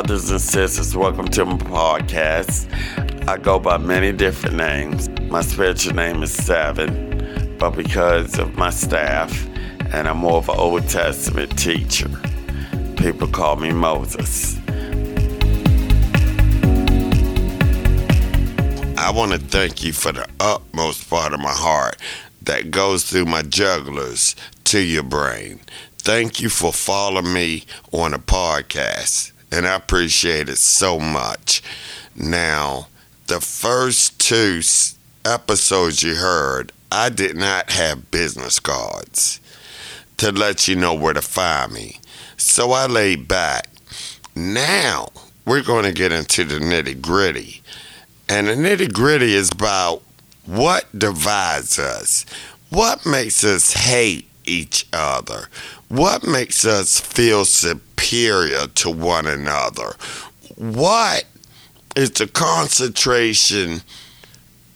brothers and sisters, welcome to my podcast. I go by many different names. My spiritual name is Seven, but because of my staff and I'm more of an Old Testament teacher, people call me Moses. I want to thank you for the utmost part of my heart that goes through my jugglers to your brain. Thank you for following me on a podcast, and I appreciate it so much. Now, the first two episodes you heard, I did not have business cards to let you know where to find me. So I laid back. Now, we're going to get into the nitty gritty. And the nitty gritty is about what divides us, what makes us hate each other, what makes us feel superior to one another, what is the concentration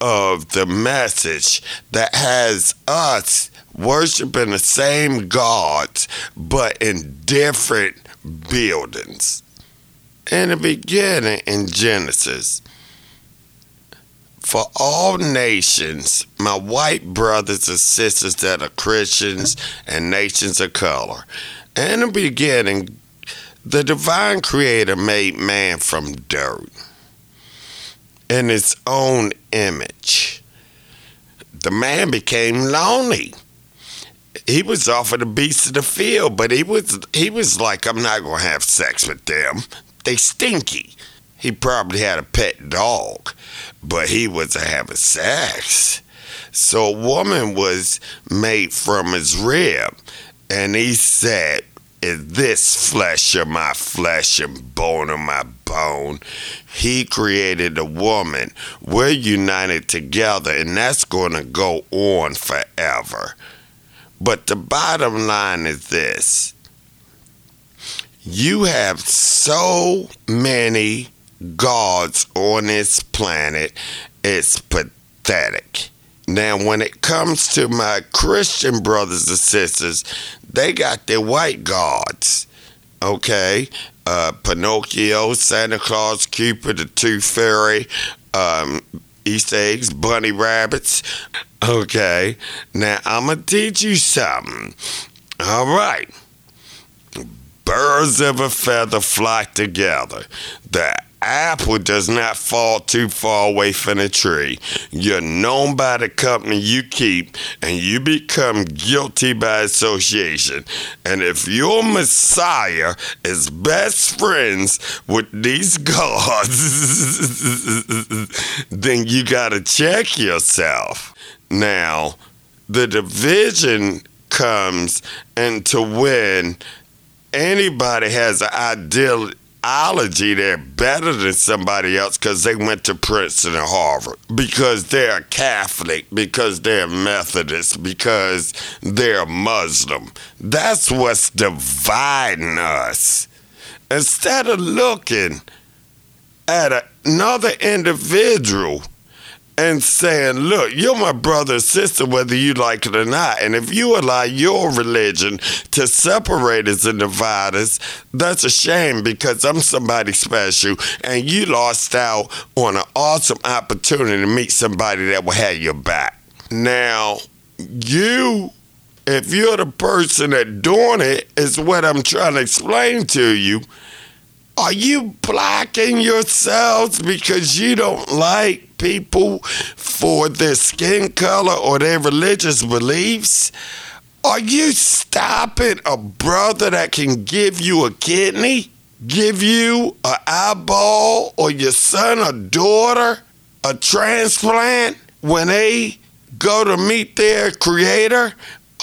of the message that has us worshiping the same gods but in different buildings. In the beginning, in Genesis, for all nations, my white brothers and sisters that are Christians and nations of color. In the beginning, the divine creator made man from dirt in his own image. The man became lonely. He was off of the beasts of the field, but he was he was like, I'm not gonna have sex with them. They stinky. He probably had a pet dog, but he wasn't having sex. So a woman was made from his rib, and he said, Is this flesh of my flesh and bone of my bone? He created a woman. We're united together, and that's going to go on forever. But the bottom line is this you have so many gods on this planet, it's pathetic. Now, when it comes to my Christian brothers and sisters, they got their white gods, okay? Uh, Pinocchio, Santa Claus, Cupid, the Tooth Fairy, um, Easter eggs, bunny rabbits. Okay, now I'm gonna teach you something. All right. Birds of a feather flock together. The apple does not fall too far away from the tree. You're known by the company you keep, and you become guilty by association. And if your Messiah is best friends with these gods, then you gotta check yourself. Now, the division comes into when anybody has an ideal ideology they're better than somebody else because they went to Princeton and Harvard, because they're Catholic, because they're Methodist, because they're Muslim. That's what's dividing us. Instead of looking at another individual and saying, Look, you're my brother or sister, whether you like it or not. And if you allow your religion to separate us and divide us, that's a shame because I'm somebody special and you lost out on an awesome opportunity to meet somebody that will have your back. Now, you. If you're the person that doing it, is what I'm trying to explain to you. Are you blocking yourselves because you don't like people for their skin color or their religious beliefs? Are you stopping a brother that can give you a kidney, give you an eyeball, or your son or daughter a transplant when they go to meet their creator?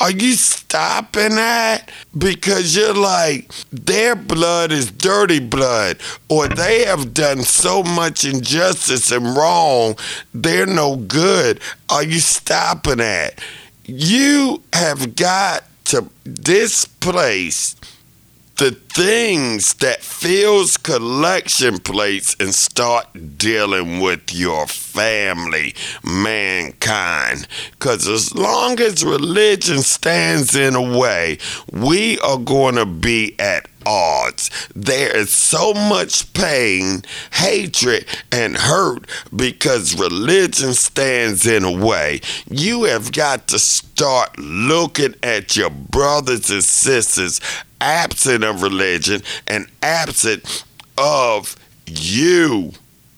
Are you stopping that? Because you're like, their blood is dirty blood, or they have done so much injustice and wrong, they're no good. Are you stopping that? You have got to displace the things that fills collection plates and start dealing with your family, mankind. Because as long as religion stands in a way, we are going to be at odds. There is so much pain, hatred, and hurt because religion stands in a way. You have got to start looking at your brothers and sisters absent of religion and absent of you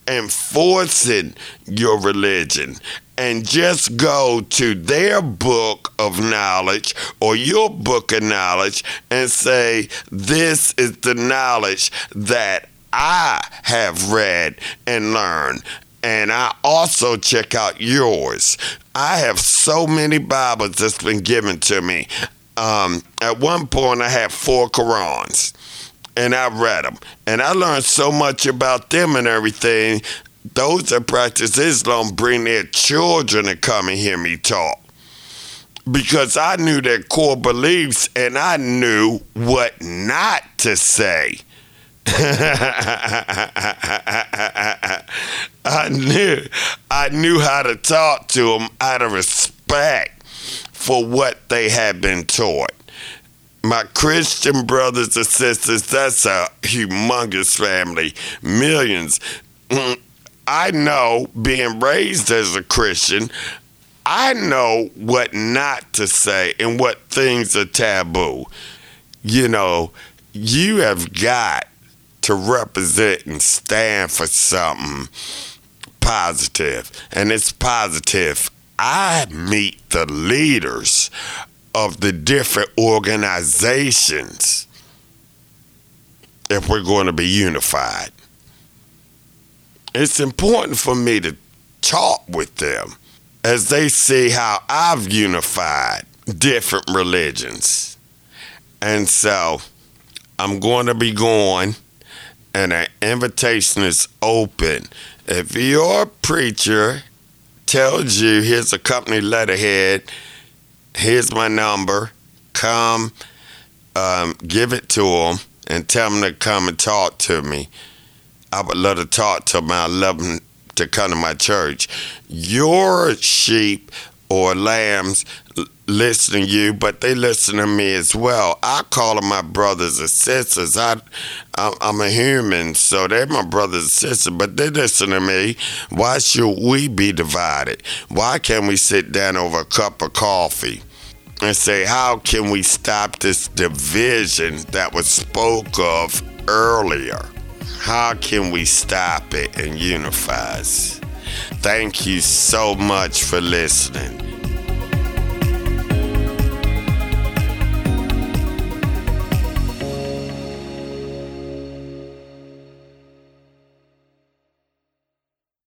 enforcing your religion and just go to their book of knowledge or your book of knowledge and say, This is the knowledge that I have read and learned. And I also check out yours. I have so many Bibles that's been given to me. Um, at one point, I had four Qurans and I read them. And I learned so much about them and everything. Those that practice Islam bring their children to come and hear me talk. Because I knew their core beliefs and I knew what not to say. I knew I knew how to talk to them out of respect for what they had been taught my Christian brothers and sisters, that's a humongous family, millions. Mm, I know being raised as a Christian, I know what not to say and what things are taboo. You know, you have got to represent and stand for something positive, and it's positive. I meet the leaders of the different organizations if we're going to be unified. It's important for me to talk with them as they see how I've unified different religions. And so I'm going to be going, and an invitation is open. If your preacher tells you here's a company letterhead, here's my number. Come, um, give it to them and tell them to come and talk to me. I would love to talk to them. I love them to come to my church. Your sheep or lambs listen to you, but they listen to me as well. I call them my brothers and sisters. I, I'm a human, so they're my brothers and sisters, but they listen to me. Why should we be divided? Why can't we sit down over a cup of coffee? and say, how can we stop this division that was spoke of earlier? How can we stop it and unify us? Thank you so much for listening.